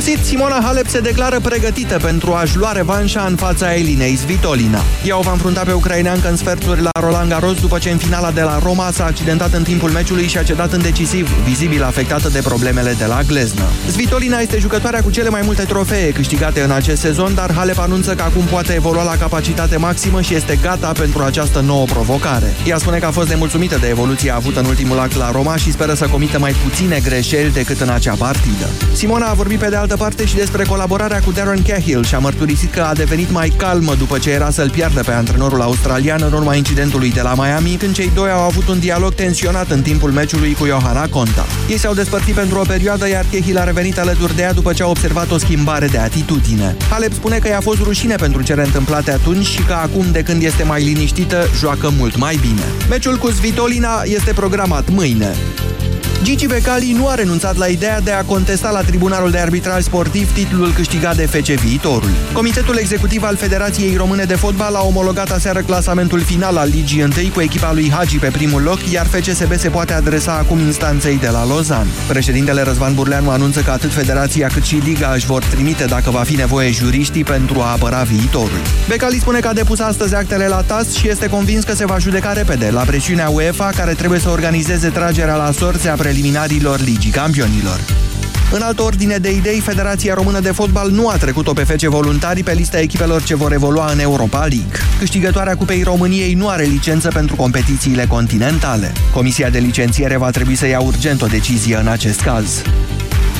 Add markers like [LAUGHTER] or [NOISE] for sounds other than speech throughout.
găsit! Simona Halep se declară pregătită pentru a-și lua revanșa în fața Elinei Svitolina. Ea o va înfrunta pe ucraineancă în sferturi la Roland Garros după ce în finala de la Roma s-a accidentat în timpul meciului și a cedat în decisiv, vizibil afectată de problemele de la gleznă. Svitolina este jucătoarea cu cele mai multe trofee câștigate în acest sezon, dar Halep anunță că acum poate evolua la capacitate maximă și este gata pentru această nouă provocare. Ea spune că a fost nemulțumită de evoluția avută în ultimul act la Roma și speră să comită mai puține greșeli decât în acea partidă. Simona a vorbit pe de altă parte și despre colaborarea cu Darren Cahill și a mărturisit că a devenit mai calmă după ce era să-l piardă pe antrenorul australian în urma incidentului de la Miami, când cei doi au avut un dialog tensionat în timpul meciului cu Johanna Conta. Ei s-au despărțit pentru o perioadă, iar Cahill a revenit alături de ea după ce a observat o schimbare de atitudine. Halep spune că i-a fost rușine pentru cele întâmplate atunci și că acum, de când este mai liniștită, joacă mult mai bine. Meciul cu Svitolina este programat mâine. Gigi Becali nu a renunțat la ideea de a contesta la Tribunalul de Arbitraj Sportiv titlul câștigat de FC Viitorul. Comitetul executiv al Federației Române de Fotbal a omologat aseară clasamentul final al Ligii 1 cu echipa lui Hagi pe primul loc, iar FCSB se poate adresa acum instanței de la Lozan. Președintele Răzvan Burleanu anunță că atât Federația cât și Liga își vor trimite, dacă va fi nevoie, juriștii pentru a apăra viitorul. Becali spune că a depus astăzi actele la TAS și este convins că se va judeca repede, la presiunea UEFA, care trebuie să organizeze tragerea la sorți a preliminarilor Ligii Campionilor. În altă ordine de idei, Federația Română de Fotbal nu a trecut-o pe fece voluntari pe lista echipelor ce vor evolua în Europa League. Câștigătoarea Cupei României nu are licență pentru competițiile continentale. Comisia de licențiere va trebui să ia urgent o decizie în acest caz.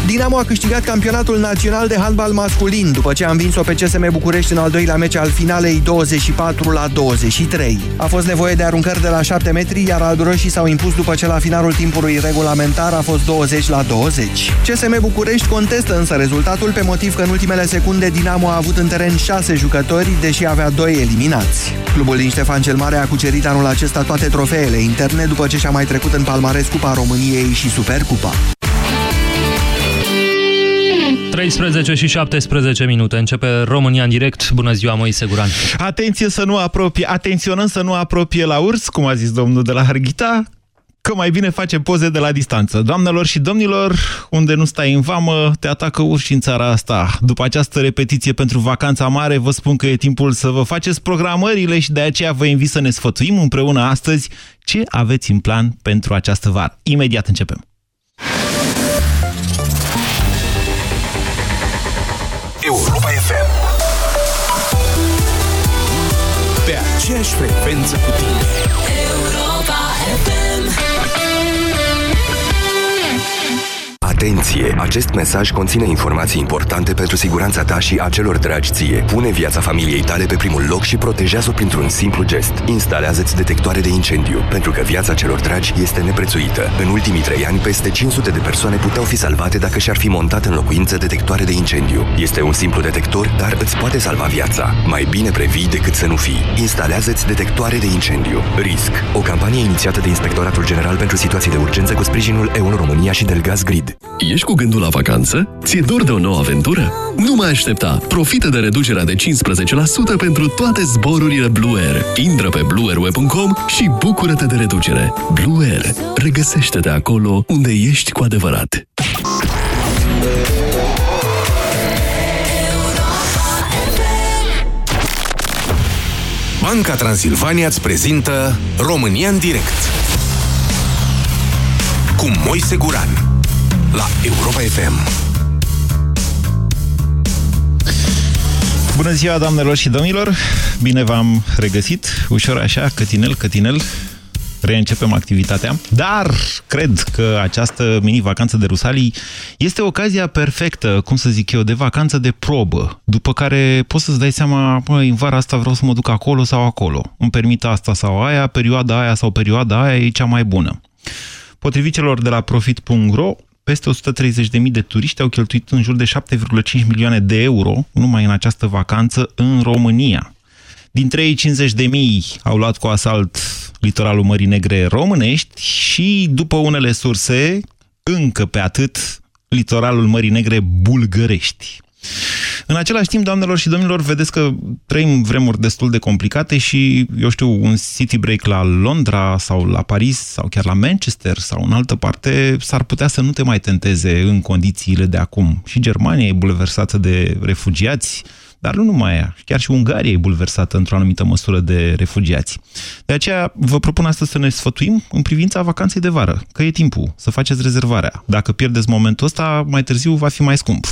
Dinamo a câștigat campionatul național de handbal masculin după ce a învins-o pe CSM București în al doilea meci al finalei 24 la 23. A fost nevoie de aruncări de la 7 metri, iar albroșii s-au impus după ce la finalul timpului regulamentar a fost 20 la 20. CSM București contestă însă rezultatul pe motiv că în ultimele secunde Dinamo a avut în teren 6 jucători, deși avea 2 eliminați. Clubul din Ștefan cel Mare a cucerit anul acesta toate trofeele interne după ce și-a mai trecut în palmares Cupa României și Supercupa. 13 și 17 minute. Începe România în direct. Bună ziua, Moise Guran. Atenție să nu apropie, atenționăm să nu apropie la urs, cum a zis domnul de la Harghita, că mai bine face poze de la distanță. Doamnelor și domnilor, unde nu stai în vamă, te atacă urși în țara asta. După această repetiție pentru vacanța mare, vă spun că e timpul să vă faceți programările și de aceea vă invit să ne sfătuim împreună astăzi ce aveți în plan pentru această vară. Imediat începem. Aceeași frecvență cu tine. Europa FM Atenție! Acest mesaj conține informații importante pentru siguranța ta și a celor dragi ție. Pune viața familiei tale pe primul loc și protejează-o printr-un simplu gest. Instalează-ți detectoare de incendiu, pentru că viața celor dragi este neprețuită. În ultimii trei ani, peste 500 de persoane puteau fi salvate dacă și-ar fi montat în locuință detectoare de incendiu. Este un simplu detector, dar îți poate salva viața. Mai bine previi decât să nu fii. Instalează-ți detectoare de incendiu. RISC. O campanie inițiată de Inspectoratul General pentru Situații de Urgență cu sprijinul EU România și Delgaz Grid. Ești cu gândul la vacanță? Ți-e dor de o nouă aventură? Nu mai aștepta! Profită de reducerea de 15% pentru toate zborurile Blue Air. Intră pe blueairweb.com și bucură-te de reducere. Blue Air. Regăsește-te acolo unde ești cu adevărat. Banca Transilvania îți prezintă România în direct cu Moise Guran la Europa FM. Bună ziua, doamnelor și domnilor! Bine v-am regăsit, ușor așa, cătinel, cătinel. Reîncepem activitatea, dar cred că această mini-vacanță de Rusalii este ocazia perfectă, cum să zic eu, de vacanță de probă, după care poți să-ți dai seama, mă, în vara asta vreau să mă duc acolo sau acolo, îmi permit asta sau aia, perioada aia sau perioada aia e cea mai bună. Potrivit celor de la Profit.ro, peste 130.000 de turiști au cheltuit în jur de 7,5 milioane de euro numai în această vacanță în România. Dintre ei, 50.000 au luat cu asalt litoralul Mării Negre românești și, după unele surse, încă pe atât, litoralul Mării Negre bulgărești. În același timp, doamnelor și domnilor, vedeți că trăim vremuri destul de complicate și, eu știu, un city break la Londra sau la Paris sau chiar la Manchester sau în altă parte s-ar putea să nu te mai tenteze în condițiile de acum. Și Germania e bulversată de refugiați, dar nu numai ea, chiar și Ungaria e bulversată într-o anumită măsură de refugiați. De aceea vă propun astăzi să ne sfătuim în privința vacanței de vară, că e timpul să faceți rezervarea. Dacă pierdeți momentul ăsta, mai târziu va fi mai scump.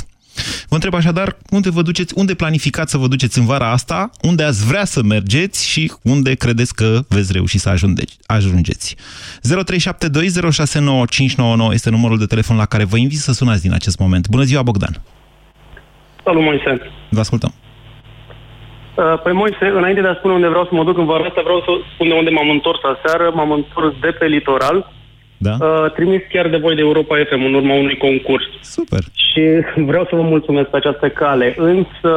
Vă întreb așadar, unde vă duceți, unde planificați să vă duceți în vara asta, unde ați vrea să mergeți și unde credeți că veți reuși să ajungeți. 0372069599 este numărul de telefon la care vă invit să sunați din acest moment. Bună ziua, Bogdan! Salut, Moise! Vă ascultăm! Uh, Păi, Moise, înainte de a spune unde vreau să mă duc în vara asta, vreau să spun de unde m-am întors aseară. M-am întors de pe litoral, Da? uh, trimis chiar de voi de Europa FM în urma unui concurs. Super! Și vreau să vă mulțumesc pe această cale. Însă,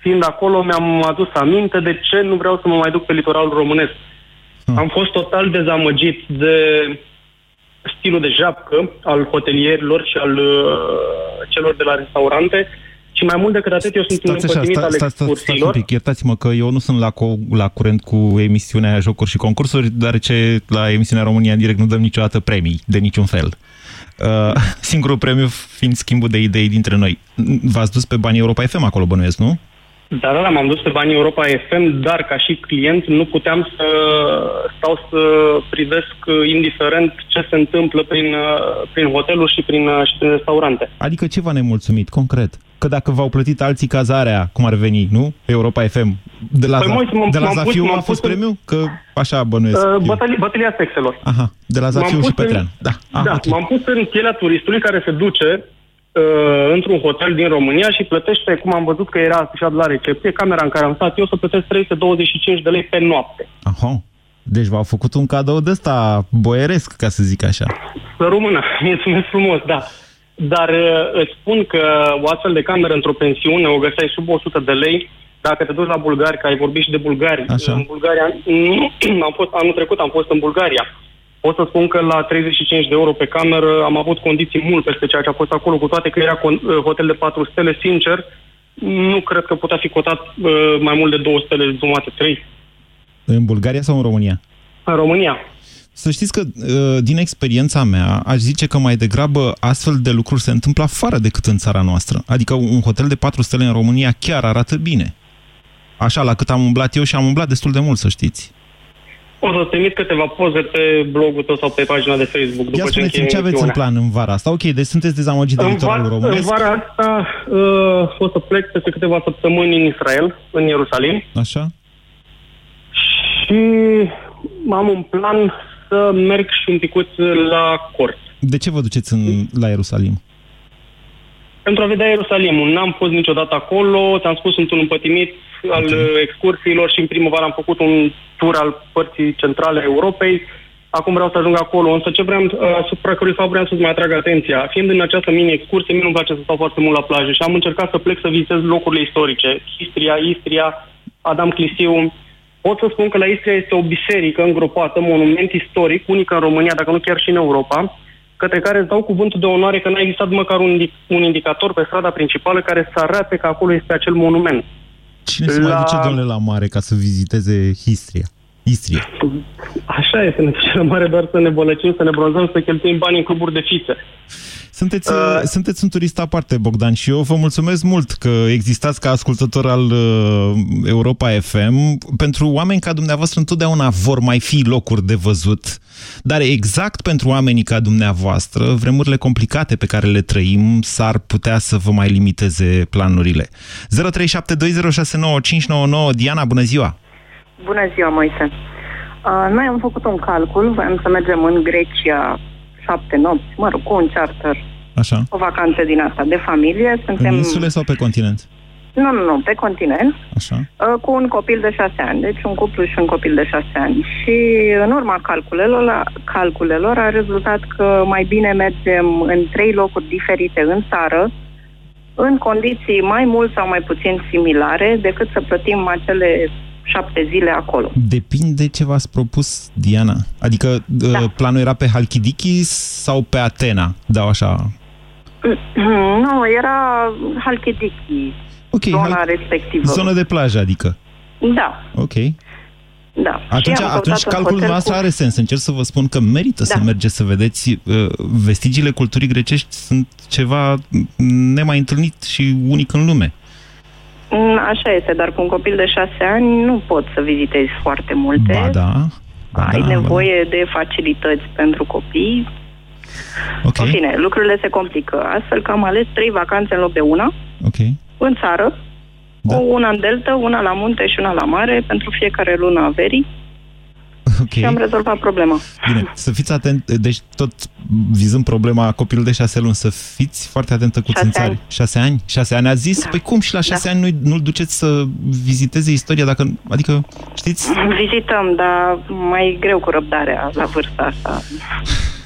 fiind acolo, mi-am adus aminte de ce nu vreau să mă mai duc pe litoralul românesc. Hmm. Am fost total dezamăgit de stilul de japcă al hotelierilor și al uh, celor de la restaurante și mai mult decât atât eu sunt un Stați așa, împătimit sta, al sta, sta, stați un excursiilor. pic, iertați-mă că eu nu sunt la, co- la curent cu emisiunea aia Jocuri și Concursuri, deoarece la emisiunea România în direct nu dăm niciodată premii, de niciun fel. Uh, [LAUGHS] singurul premiu fiind schimbul de idei dintre noi. V-ați dus pe banii Europa FM acolo, bănuiesc, nu? Da, da, da, m-am dus pe banii Europa FM, dar ca și client nu puteam să stau să privesc uh, indiferent ce se întâmplă prin, uh, prin hoteluri și prin, uh, și prin restaurante. Adică ce v-a nemulțumit, concret? Că dacă v-au plătit alții cazarea, cum ar veni, nu? Europa FM, de la, Păi, Za- Moise, m-am- de la m-am pus- Zafiu m-am a fost pus în- premiu? Că așa bănuiesc. Uh, eu. bătălia, bătălia sexelor. Aha, de la Zafiu M-am și pus Petrean. În, Da, ah, da ok. m-am pus în pielea turistului care se duce uh, într-un hotel din România și plătește, cum am văzut că era afișat la recepție, camera în care am stat eu, să plătesc 325 de lei pe noapte. Aha. Deci v-au făcut un cadou de ăsta boieresc, ca să zic așa. Să rămână, [LAUGHS] mulțumesc frumos, da. Dar uh, îți spun că o astfel de cameră într-o pensiune o găseai sub 100 de lei dacă te duci la bulgari, că ai vorbit și de bulgari. Așa. În Bulgaria, nu, [CLEARS THROAT] am fost, anul trecut am fost în Bulgaria. Pot să spun că la 35 de euro pe cameră am avut condiții mult peste ceea ce a fost acolo, cu toate că era con- uh, hotel de 4 stele, sincer, nu cred că putea fi cotat uh, mai mult de 2 stele jumate, 3. În Bulgaria sau în România? În România. Să știți că, uh, din experiența mea, aș zice că mai degrabă astfel de lucruri se întâmplă afară decât în țara noastră. Adică un hotel de 4 stele în România chiar arată bine. Așa, la cât am umblat eu și am umblat destul de mult, să știți. O să trimit câteva poze pe blogul tău sau pe pagina de Facebook. După Ia ce spuneți încheiem ce aveți în emisiunea. plan în vara asta. Ok, deci sunteți dezamăgit de În, litoralul var, în românesc. vara asta uh, o să plec peste câteva săptămâni în Israel, în Ierusalim, Așa? și am un plan să merg și un picuț la cort. De ce vă duceți în, la Ierusalim? Pentru a vedea Ierusalimul. N-am fost niciodată acolo, ți-am spus, sunt un împătimit al Ok. uh, excursiilor și în primăvară am făcut un tur al părții centrale a Europei. Acum vreau să ajung acolo, însă ce vreau, uh, asupra cărui fapt vreau să-ți mai atrag atenția. Fiind în această mini-excursie, mie nu-mi place să stau foarte mult la plajă și am încercat să plec să vizitez locurile istorice. Istria, Istria, Adam Clisiu. Pot să spun că la Istria este o biserică îngropată, monument istoric, unică în România, dacă nu chiar și în Europa, către care îți dau cuvântul de onoare că n-a existat măcar un, indic- un indicator pe strada principală care să arate că acolo este acel monument. Cine se mai La- duce, domnule, la mare ca să viziteze Istria? Istria. Așa este, ne duce la mare doar să ne bălăcim, să ne bronzăm, să cheltuim bani în cluburi de fițe. Sunteți, Uh, uh, sunteți un turist aparte, Bogdan, și eu vă mulțumesc mult că existați ca ascultător al uh, Europa FM. Pentru oameni ca dumneavoastră întotdeauna vor mai fi locuri de văzut, dar exact pentru oamenii ca dumneavoastră, vremurile complicate pe care le trăim s-ar putea să vă mai limiteze planurile. 0372069599 Diana, bună ziua! Bună ziua, Moise. Uh, noi am făcut un calcul, voiam să mergem în Grecia șapte nopți, mă rog, cu un charter, Așa. o vacanță din asta de familie. Suntem... În insule sau pe continent? Nu, nu, nu, pe continent, Așa. uh, cu un copil de șase ani, deci un cuplu și un copil de șase ani. Și în urma calculelor, calculelor a rezultat că mai bine mergem în trei locuri diferite în țară, în condiții mai mult sau mai puțin similare, decât să plătim acele șapte zile acolo. Depinde ce v-ați propus, Diana. Adică da. planul era pe Halkidiki sau pe Atena? Da, așa. [CLEARS THROAT] Nu, era Halkidiki. Ok, zona hai- respectivă. Zonă de plajă, adică. Da, Ok. da. Atunci, Și am atunci căutat un calculul hotel noastră cu- are sens. Încerc să vă spun că merită să Da. mergeți să vedeți. uh, Vestigiile culturii grecești sunt ceva nemai întâlnit și unic în lume. Mm, Așa este, dar cu un copil de șase ani nu poți să vizitezi foarte multe. Ba da. Ba Ai da, nevoie de facilități pentru copii. Ba. Ok, În fine, lucrurile se complică. Astfel că am ales trei vacanțe în loc de una, ok. în țară, Da. o una în delta, una la munte și una la mare, pentru fiecare lună a verii Ok. și am rezolvat problema. Bine, să fiți atent, deci tot vizând problema copilul de șase luni, să fiți foarte atentă cu Șase țânțari. ani. Șase ani? Șase ani ați zis? Da. Păi cum și la șase Da. ani nu, nu-l duceți să viziteze istoria dacă, adică, știți? Vizităm, dar mai greu cu răbdarea la vârsta asta.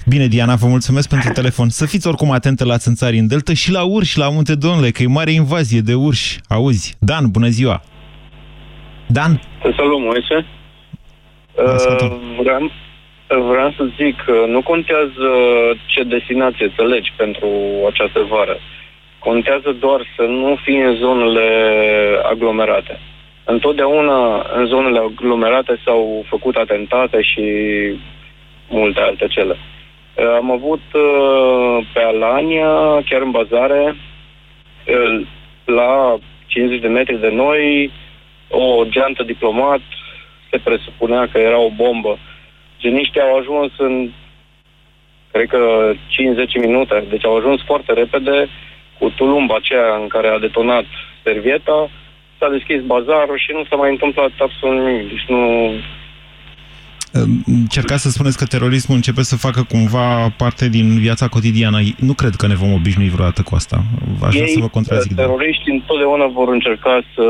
Bine, Diana, vă mulțumesc pentru telefon. Să fiți oricum atentă la țânțari în delta și la urși, la munte, domnule, că e mare invazie de urși. Auzi? Dan, bună ziua! Dan, Te salut, Moise. Vă ascultăm. Uh, vreau, vreau să zic că nu contează ce destinație îți alegi pentru această vară. Contează doar să nu fii în zonele aglomerate. Întotdeauna în zonele aglomerate s-au făcut atentate și multe alte cele. Uh, Am avut uh, pe Alania, chiar în bazare, uh, la 50 de metri de noi, o geantă diplomat, se presupunea că era o bombă. Geniștii au ajuns în, cred că, 5-10 minute. Deci au ajuns foarte repede cu tulumba aceea în care a detonat servieta, s-a deschis bazarul și nu s-a mai întâmplat absolut nimic. Deci nu... încercați să spuneți că terorismul începe să facă cumva parte din viața cotidiană. Nu cred că ne vom obișnui vreodată cu asta. Aș vrea să vă contrazic. dar- teroriștii întotdeauna vor încerca să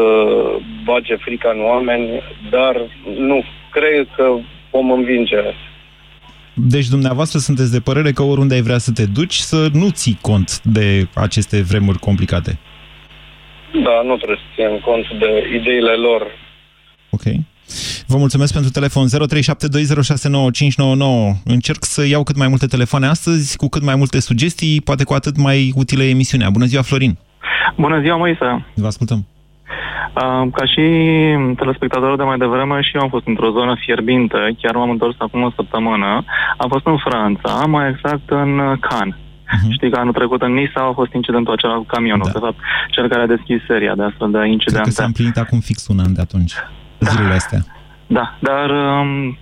bage frica în oameni, dar nu cred că vom învinge Deci dumneavoastră sunteți de părere că oriunde ai vrea să te duci, să nu ții cont de aceste vremuri complicate. Da, nu trebuie să ținem cont de ideile lor. Ok. Vă mulțumesc pentru telefon 0372069599. Încerc să iau cât mai multe telefoane astăzi, cu cât mai multe sugestii, poate cu atât mai utile emisiunea. Bună ziua, Florin! Bună ziua, Moise! Vă ascultăm. Uh, Ca și telespectatorul de mai devreme și eu am fost într-o zonă fierbinte, chiar m-am întors acum o săptămână. Am fost în Franța, mai exact în uh, Cannes. Știi că anul trecut în Nisa a fost incidentul acela cu camionul, Da. de fapt, cel care a deschis seria de astfel de Cred că incidente. s-a împlinit acum fix un an de atunci, zilele astea. Da, dar um,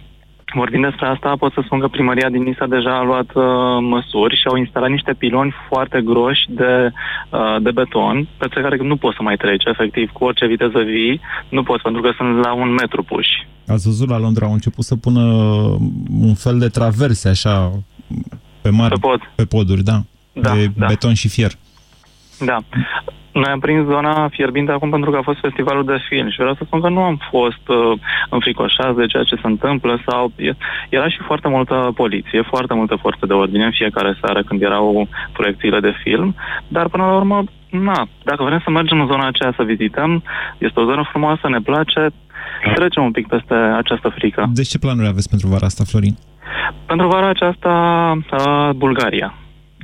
vorbind despre asta, pot să spun că primăria din Nisa deja a luat uh, măsuri și au instalat niște piloni foarte groși de, uh, de beton, pe care nu poți să mai treci, efectiv, cu orice viteză vii, nu poți, pentru că sunt la un metru puși. Ați văzut la Londra, au început să pună un fel de traverse, așa, pe mare, Pe pod. pe poduri, da, Da, de da. beton și fier. Da. Noi am prins zona fierbinte acum pentru că a fost festivalul de film și vreau să spun că nu am fost uh, înfricoșați de ceea ce se întâmplă sau e- era și foarte multă poliție, foarte multe forțe de ordine în fiecare seară când erau proiecțiile de film, dar până la urmă, na, dacă vrem să mergem în zona aceea să vizităm, este o zonă frumoasă, ne place, trecem un pic peste această frică. Deci ce planuri aveți pentru vara asta, Florin? Pentru vara aceasta, uh, Bulgaria.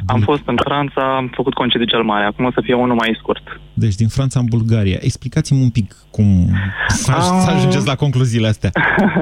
Am fost în Franța, am făcut concedii cel mare, acum o să fie unul mai scurt. Deci din Franța în Bulgaria. Explicați-mi un pic cum să, Ah. să ajungeți la concluziile astea.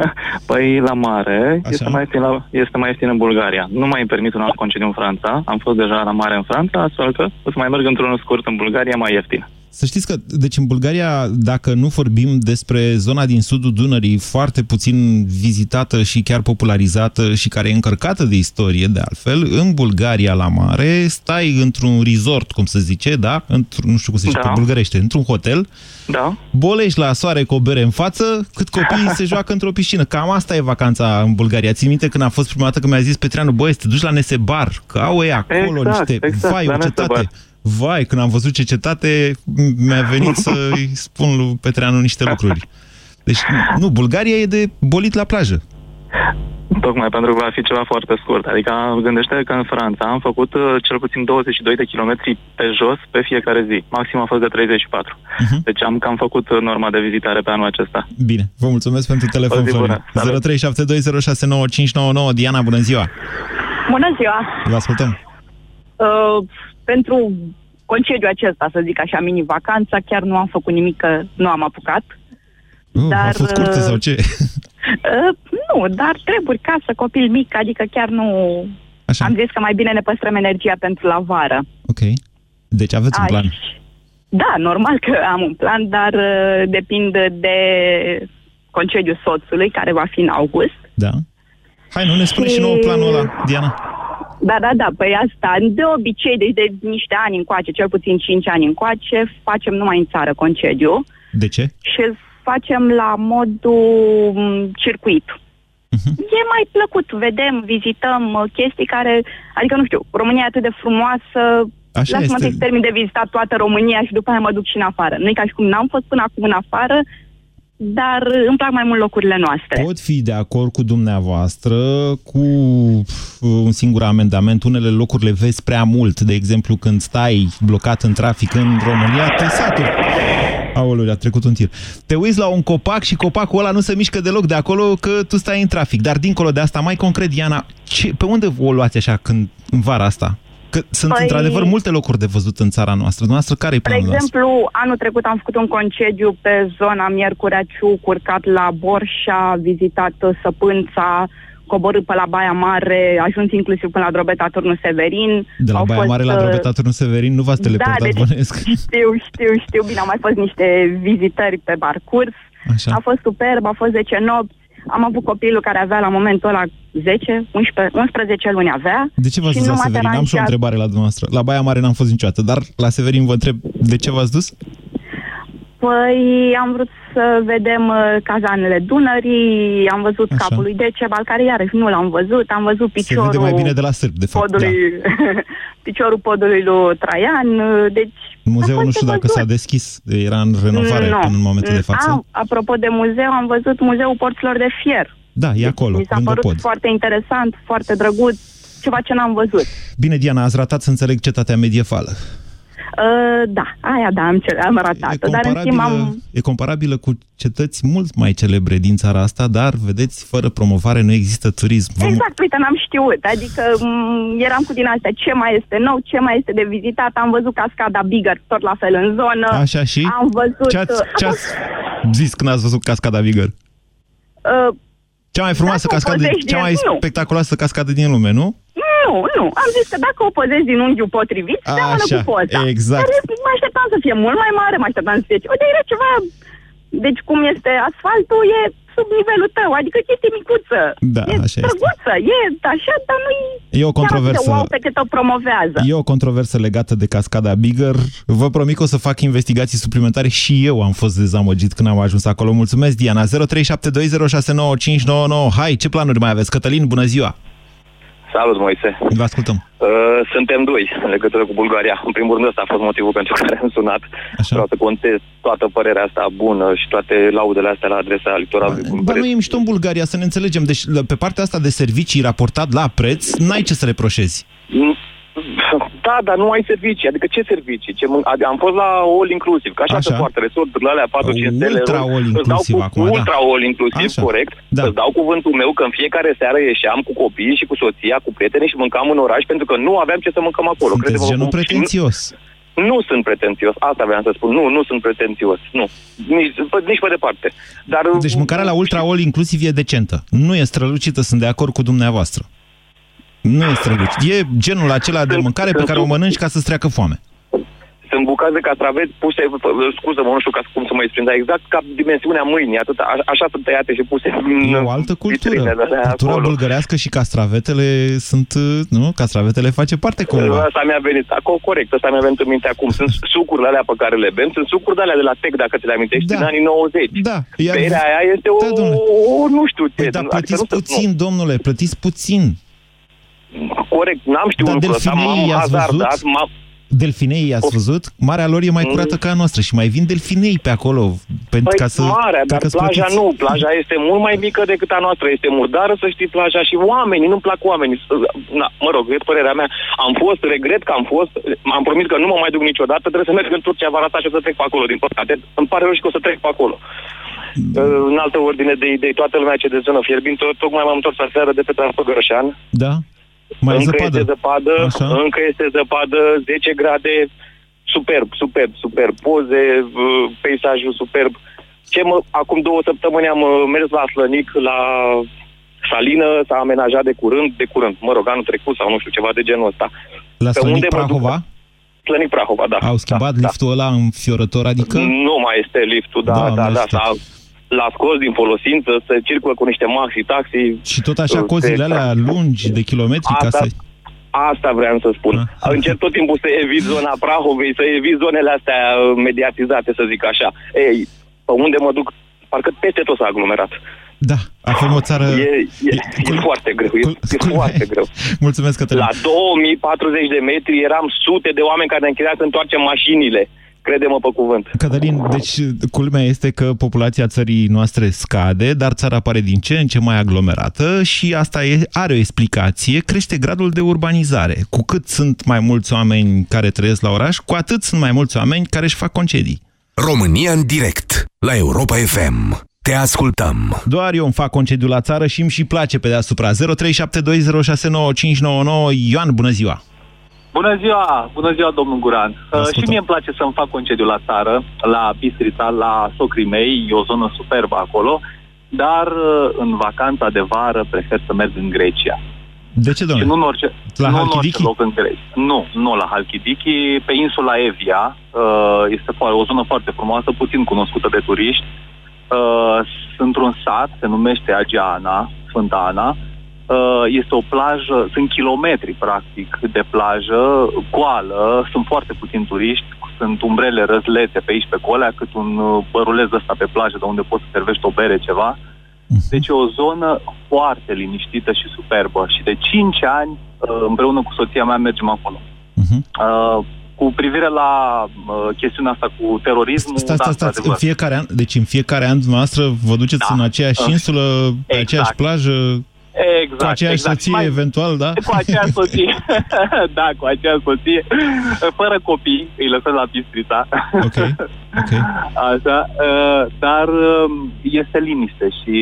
[LAUGHS] Păi la mare Așa. este mai, ieftin la, este mai ieftin în Bulgaria. Nu mai îmi permit un alt concediu în Franța. Am fost deja la mare în Franța, astfel că o să mai merg într-unul scurt în Bulgaria, mai ieftin. Să știți că, deci în Bulgaria, dacă nu vorbim despre zona din sudul Dunării, foarte puțin vizitată și chiar popularizată și care e încărcată de istorie, de altfel, în Bulgaria la mare, stai într-un resort, cum se zice, da? Într nu știu cum se zice Da. pe bulgărește, într-un hotel, Da? bolești la soare cu o bere în față, cât copiii se joacă într-o piscină. Cam asta e vacanța în Bulgaria. Țin minte când a fost prima dată că mi-a zis Petreanu, băi, să te duci la Nesebar, că au ei acolo Exact, niște... exact, vai, la o cetate. Nesebar. Vai, când am văzut ce cetate, mi-a venit să-i [LAUGHS] spun lui Petreanu niște lucruri. Deci, nu, Bulgaria e de bolit la plajă. Tocmai pentru că va fi ceva foarte scurt. Adică gândește că în Franța am făcut uh, cel puțin 22 de kilometri pe jos pe fiecare zi. Maxim a fost de 34. Mhm. Deci am cam făcut uh, norma de vizitare pe anul acesta. Bine, vă mulțumesc pentru telefon, O zi Florin. bună. Salut. 0372069599. Diana, bună ziua! Bună ziua! Vă ascultăm. Uh, pentru concediu acesta, să zic așa, mini-vacanța, chiar nu am făcut nimic, că nu am apucat. Uh, Dar, a fost curtă sau ce? Uh, nu, dar treburi, casă, copil mic, adică chiar nu... Așa. Am zis că mai bine ne păstrăm energia pentru la vară. Ok. Deci aveți un Aș- plan. Da, normal că am un plan, dar uh, depinde de concediul soțului, care va fi în august. Da. Hai, nu ne spune și nouă planul ăla, Diana. Da, da, da, păi asta, de obicei, deci de niște ani încoace, cel puțin 5 ani încoace, facem numai în țară concediu De ce? și îl facem la modul m, circuit. E mai plăcut, vedem, vizităm uh, chestii care, adică nu știu, România e atât de frumoasă, Așa lasă-mă este. să termin de vizitat toată România și după aia mă duc și în afară. Nu e ca și cum n-am fost până acum în afară, dar uh, îmi plac mai mult locurile noastre. Pot fi de acord cu dumneavoastră cu pf, un singur amendament. Unele locuri le vezi prea mult. De exemplu, când stai blocat în trafic în România, te saturi. Aoleu, a trecut un tir. Te uiți la un copac și copacul ăla nu se mișcă deloc de acolo că tu stai în trafic. Dar dincolo de asta, mai concret, Diana, ce, pe unde o luați așa când, în vara asta? Că sunt Păi- într-adevăr multe locuri de văzut în țara noastră. Noastră, care e Spre planul nostru? exemplu, anul trecut am făcut un concediu pe zona Miercurea Ciuc, urcat la Borșa, vizitat uh, Săpânța, coborât pe la Baia Mare, ajuns inclusiv până la Drobeta Turnul Severin. De la Au Baia fost, Mare la uh, Drobeta Turnul Severin nu v-ați teleportat, da, deci bănuiesc. știu, știu, știu bine, au mai fost niște vizitări pe parcurs. Așa. A fost superb, a fost 10 nopți. Am avut copilul care avea la momentul ăla 10, 11, 11 luni avea. De ce v-ați și dus la nu m-a Severin? Am și o deranjat. întrebare la dumneavoastră. La Baia Mare n-am fost niciodată, dar la Severin vă întreb de ce v-ați dus? Păi am vrut să vedem uh, cazanele Dunării, am văzut Așa. capul lui Decebal, care iarăși nu l-am văzut, am văzut Se piciorul vede mai bine de la sârb, de fapt. Da. podului, [LAUGHS] piciorul podului lui Traian, uh, deci... Muzeul a nu fost știu de dacă văzut. s-a deschis, era în renovare Nu. până în momentul de față. Am, apropo de muzeu, am văzut Muzeul Porților de Fier. Da, e acolo, Mi s-a lângă părut pod. foarte interesant, foarte drăguț, ceva ce n-am văzut. Bine, Diana, ați ratat să înțeleg cetatea mediefală. Uh, da, aia da, am, ce- am ratat-o, dar în schimb am... e comparabilă cu cetăți mult mai celebre din țara asta, dar, vedeți, fără promovare nu există turism. Vă- Exact, uite, n-am știut. Adică m- eram cu din astea ce mai este nou, ce mai este de vizitat. Am văzut cascada Bigger tot la fel în zonă. Așa și? Am văzut... Ce ați, uh, ce ați zis când ați văzut cascada Vigăr? uh, Cea mai frumoasă Dacă o cascadă, păzești cea din- mai nu. spectaculoasă cascadă din lume, nu? Nu, nu. Am zis că dacă o păzezi din unghiul potrivit, seamănă Așa, cu poza. exact. Dar mă așteptam să fie mult mai mare, mă așteptam să fie... Uite, era ceva... Deci cum este asfaltul, e sub nivelul tău, adică chestie micuță. Da, e așa este. drăguță, e așa, dar nu E o controversă. Chiar atât de wow pe cât o promovează. E o controversă legată de cascada Bigger. Vă promit că o să fac investigații suplimentare și eu am fost dezamăgit când am ajuns acolo. Mulțumesc, Diana. 0372069599. Hai, ce planuri mai aveți? Cătălin, bună ziua! Salut, Moise. Vă ascultăm. Uh, suntem doi în legătură cu Bulgaria. În primul rând, ăsta a fost motivul pentru care am sunat. Așa. Vreau să contez toată părerea asta bună și toate laudele astea la adresa litoralului Dar Bulgariei. nu e mișto în Bulgaria, să ne înțelegem. Deci, pe partea asta de servicii raportat la preț, n-ai ce să reproșezi. Da, dar nu ai servicii. Adică ce servicii? Ce mân- adică am fost la all inclusiv, ca așa, Așa. se poartă resorturile alea 4-5 stele. Ultra all îți dau inclusiv cu- acum, da. Ultra all inclusiv, Așa. corect. Da. Îți dau cuvântul meu că în fiecare seară ieșeam cu copiii și cu soția, cu prietenii și mâncam în oraș pentru că nu aveam ce să mâncăm acolo. Sunteți Crede-mă, genul și nu- pretențios. Nu sunt pretențios, asta vreau să spun. Nu, nu sunt pretențios. Nu. Nici, pe, nici pe departe. Dar, Deci mâncarea la ultra all inclusiv e decentă. Nu e strălucită, sunt de acord cu dumneavoastră. Nu e strălucit. E genul acela de mâncare pe care o mănânci ca să-ți treacă foame. Sunt bucăți de castraveți puse, scuză-mă, nu știu ca, cum să mă exprim, dar exact ca dimensiunea mâinii, atât, a, așa sunt tăiate și puse E o altă cultură. vitrinele alea Cultura acolo. bulgărească și castravetele sunt, nu? Castravetele face parte cumva. Asta mi-a venit, acolo corect, asta mi-a venit în minte acum. Sunt [LAUGHS] sucurile alea pe care le bem, sunt sucuri de alea de la TEC, dacă ți le amintești, Da. din anii 90. Da. Iar... Berea aia este o, Da, domnule. o, nu știu ce. Păi, dar adică plătiți nu se- puțin, domnule, plătiți puțin. Nu, corect, n-am știut Dar lucrul ăsta, delfinei m-am i-ați hazardat, văzut? m-am... Delfinei i-ați văzut? Marea lor e mai Mm. curată ca a noastră și mai vin delfinei pe acolo. Pentru Păi ca să, marea, dar ca să plaja plătiți. nu, plaja este mult mai mică decât a noastră, este murdară să știi plaja și oamenii, nu-mi plac oamenii. Na, mă rog, e părerea mea. Am fost, regret că am fost, am promis că nu mă mai duc niciodată, trebuie să merg în Turcia vara asta și o să trec pe acolo, din păcate. Îmi pare rău și că o să trec pe acolo. În altă ordine de idei, toată lumea ce de zonă fierbinte, tocmai m-am întors aseară de pe Transpăgărășan. Da? Mai e încă zăpadă. este zăpadă, Așa. încă este zăpadă, 10 grade, superb, superb, superb. Poze, uh, peisajul superb. Ce mă, acum două săptămâni am uh, mers la Slănic, la Salină, s-a amenajat de curând, de curând, mă rog, anul trecut sau nu știu, ceva de genul ăsta. La Pe Slănic unde mă duc? Prahova? Slănic Prahova, da. Au schimbat da, liftul ăla înfiorător, adică? Nu mai este liftul, da, Doamne da, da. Ajută. S-a, l-a scos din folosință, se circulă cu niște maxi, taxi. Și tot așa Uh, cozile se- alea lungi de kilometri ca Asta, să... asta vreau să spun. Ah. Încerc tot timpul să evit zona Prahovei, să evit zonele astea uh, mediatizate, să zic așa. Ei, pe unde mă duc, parcă peste tot s-a aglomerat. Da, avem o țară... E, e, e foarte greu, e, e foarte greu. Mulțumesc, Cătălin. La 2040 de metri eram sute de oameni care ne închiriat să întoarcem mașinile. Crede-mă pe cuvânt. Cătălin, deci culmea este că populația țării noastre scade, dar țara pare din ce în ce mai aglomerată și asta e, are o explicație, crește gradul de urbanizare. Cu cât sunt mai mulți oameni care trăiesc la oraș, cu atât sunt mai mulți oameni care își fac concedii. România în direct la Europa FM. Te ascultăm. Doar eu îmi fac concediu la țară și îmi și place pe deasupra. 0372069599 Ioan, bună ziua! Bună ziua, bună ziua domnul Guran. Uh, ascultăm. și mie îmi place să-mi fac concediu la țară, la Bistrița, la socrii mei, e o zonă superbă acolo, dar uh, în vacanța de vară prefer să merg în Grecia. De ce, Și domnule? nu în orice, La nu în orice Halkidiki? loc în Grecia. Nu, nu la Halkidiki, pe insula Evia. Uh, este fo- o zonă foarte frumoasă, puțin cunoscută de turiști. Uh, într-un sat, se numește Agiana, Sfânta Ana. Uh, este o plajă, sunt kilometri practic de plajă, goală, sunt foarte puțini turiști, sunt umbrele răzlete pe aici pe colea, cât un uh, băruleț ăsta pe plajă de unde poți să servești o bere, ceva. Deci e o zonă foarte liniștită și superbă. Și de 5 ani, uh, împreună cu soția mea, mergem acolo. Uh, cu privire la uh, chestiunea asta cu terorismul, Stați, da, stați, stați, în într-adevăr. fiecare an, deci în fiecare an dumneavoastră vă duceți Da. în aceeași Uh, insulă, pe exact. aceeași plajă, Exact, cu aceeași exact. soție Mai- eventual, da? Cu aceeași soție. [LAUGHS] da, cu aceeași soție. Fără copii, îi lăsăm la Bistrița. Ok, ok. [LAUGHS] Așa, uh, dar um, este liniște și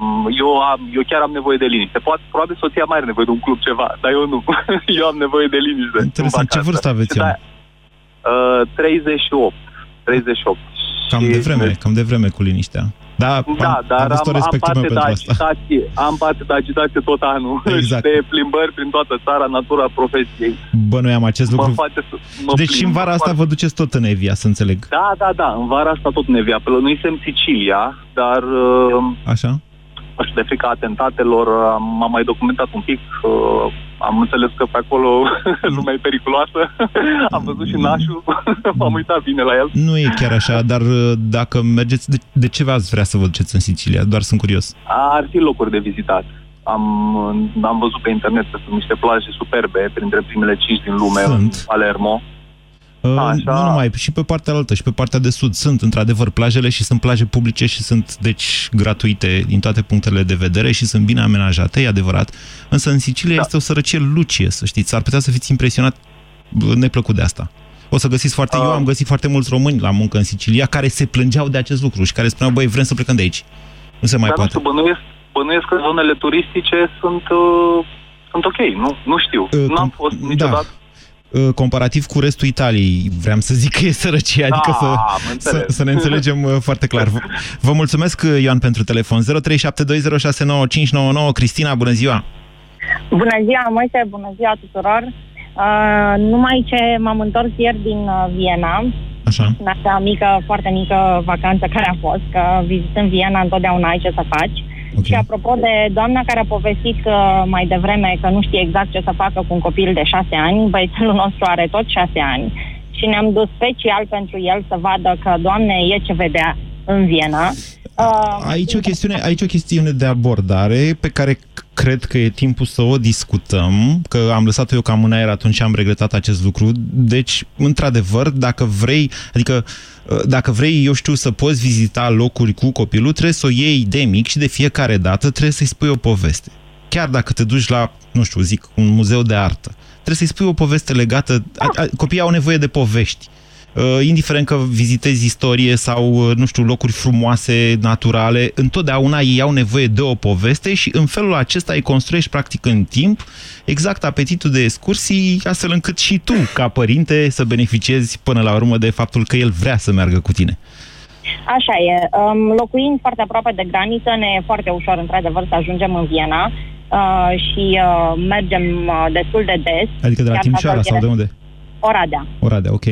um, eu, am, eu chiar am nevoie de liniște. Poate, probabil soția mai are nevoie de un club ceva, dar eu nu. [LAUGHS] eu am nevoie de liniște. în Interesant. Ce vacanță. vârstă aveți, Și Ioan? da, uh, 38. 38. Cam de vreme, cam de vreme cu liniștea. Da, Da, am, dar am, am, tot am respectul meu parte de pentru asta. agitație, am parte de agitație tot anul [LAUGHS] Exact. și de plimbări prin toată țara, natura profesiei. Bănuiam acest Mă lucru. face să mă Deci și plimb în vara asta foarte- vă duceți tot în Evia, să înțeleg. Da, da, da, în vara asta tot nevia. Plănuisem Sicilia, dar uh, Așa? Nu știu, de frica atentatelor am, m-am mai documentat un pic. Uh, am înțeles că pe acolo [LAUGHS] lumea e periculoasă. [LAUGHS] am văzut și nașul, [LAUGHS] m-am uitat bine la el. Nu e chiar așa, dar uh, dacă mergeți... De, de ce v-ați vrea să vă duceți în Sicilia? Doar sunt curios. Ar fi locuri de vizitat. Am, am văzut pe internet că sunt niște plaje superbe, printre primele cinci din lume, Sunt. în Palermo. Uh, Așa. Nu numai, și pe partea altă, și pe partea de sud sunt într-adevăr plajele și sunt plaje publice și sunt, deci, gratuite din toate punctele de vedere și sunt bine amenajate, e adevărat. Însă în Sicilia da. este o sărăcie lucie, să știți. Ar putea să fiți impresionat bă, neplăcut de asta. O să găsiți foarte... Eu am găsit foarte mulți români la muncă în Sicilia care se plângeau de acest lucru și care spuneau, băi, vrem să plecăm de aici. Nu se mai Dar nu poate. știu, bănuiesc, bănuiesc că zonele turistice sunt, uh, sunt ok, nu, nu știu. Uh, nu am com- fost niciodată. Uh, comparativ cu restul Italiei, vreau să zic că e sărăcie, adică Da, să, am să, înțeles. să ne înțelegem uh, foarte clar. Vă- Vă mulțumesc, uh, Ioan, pentru telefon. 0372069599. Cristina, bună ziua! Bună ziua, Moise, bună ziua tuturor. Uh, numai ce m-am întors ieri din uh, Viena, Așa. în asta mică, foarte mică vacanță care a fost, că vizitând Viena întotdeauna ai ce să faci. Okay. Și apropo de doamna care a povestit uh, mai devreme că nu știe exact ce să facă cu un copil de șase ani, băiețelul nostru are tot șase ani și ne-am dus special pentru el să vadă că, doamne, e ce vedea în Viena. Uh, Aici o, chestiune, aici o chestiune de abordare pe care c- cred că e timpul să o discutăm, că am lăsat-o eu cam în aer atunci și am regretat acest lucru. Deci, într-adevăr, dacă vrei, adică uh, dacă vrei, eu știu, să poți vizita locuri cu copilul, trebuie să o iei de mic și de fiecare dată trebuie să-i spui o poveste. Chiar dacă te duci la, nu știu, zic, un muzeu de artă, trebuie să-i spui o poveste legată. A, a, copiii au nevoie de povești. Uh, indiferent că vizitezi istorie sau, uh, nu știu, locuri frumoase, naturale, întotdeauna ei au nevoie de o poveste și în felul acesta îi construiești practic în timp exact apetitul de excursii, astfel încât și tu, ca părinte, să beneficiezi până la urmă de faptul că el vrea să meargă cu tine. Așa e. Um, locuind foarte aproape de graniță, ne e foarte ușor, într-adevăr, să ajungem în Viena uh, și uh, mergem uh, destul de des. Adică de la Chiar Timișoara dacă sau de e unde? Oradea. Oradea, ok.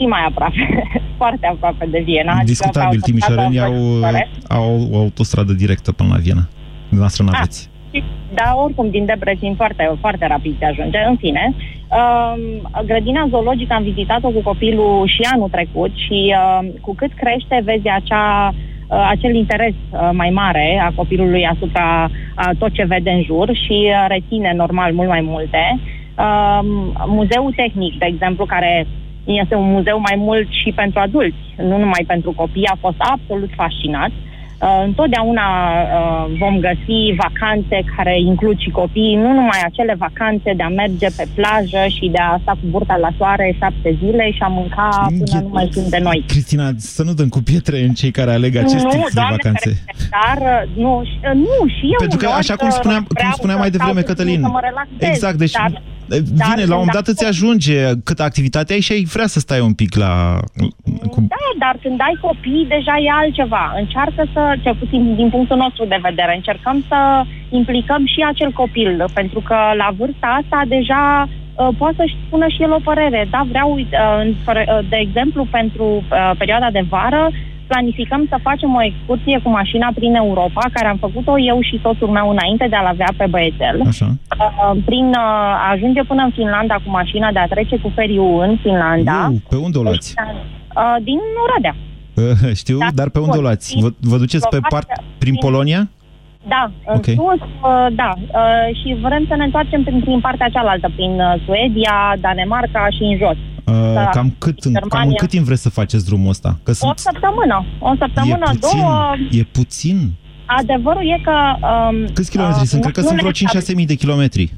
Și mai aproape. [LAUGHS] foarte aproape de Viena. Adică Discutabil, pe autostradă timișorenii au, învățătoare. au o autostradă directă până la Viena. Dumneavoastră n-aveți. Și- Da, oricum, din Debrecen foarte, foarte rapid se ajunge. În fine, um, grădina zoologică am vizitat-o cu copilul și anul trecut și um, cu cât crește, vezi acea, uh, acel interes uh, mai mare a copilului asupra a tot ce vede în jur și uh, reține normal mult mai multe. Um, Muzeul Tehnic, de exemplu, care este un muzeu mai mult și pentru adulți, nu numai pentru copii, a fost absolut fascinat. Uh, întotdeauna uh, vom găsi vacanțe care includ și copiii, nu numai acele vacanțe de a merge pe plajă și de a sta cu burta la soare șapte zile și a mânca până nu mai știm de noi. Cristina, să nu dăm cu pietre în cei care aleg acest nu, tip de Doamne vacanțe. ferește, dar uh, nu, și- uh, nu, și eu Pentru că, uneori, așa cum uh, spuneam, cum vreau spunea să mai devreme stau puțin Cătălin, să mă relaxez, exact, deci dar, vine, la un moment dat îți ajunge cât activitate ai și ai vrea să stai un pic la... Cu... Da, dar când ai copii, deja e altceva. Încearcă să, cel puțin din punctul nostru de vedere, încercăm să implicăm și acel copil, pentru că la vârsta asta deja uh, poate să-și spună și el o părere. Da, vreau, uh, în- fără- uh, de exemplu, pentru uh, perioada de vară, planificăm să facem o excursie cu mașina prin Europa, care am făcut-o eu și soțul meu înainte de a-l avea pe băiețel. Așa. Uh, prin uh, a ajunge până în Finlanda cu mașina, de a trece cu feriul în Finlanda. Uh, pe unde o luați? Uh, din Oradea. Uh, Știu, Da, dar pe unde o luați? Vă, vă duceți pe part, prin Polonia? Da, în Ok. sus, uh, da. Uh, și vrem să ne întoarcem prin, prin partea cealaltă, prin uh, Suedia, Danemarca și în jos. Uh, Da. cam, cât, în, cam în Germania. cât timp vreți să faceți drumul ăsta? Că O sunt, săptămână. O săptămână, e puțin, două. e puțin. Adevărul e că... Um, Câți kilometri sunt? Cred că nu sunt ne vreo 5-6 mii de kilometri.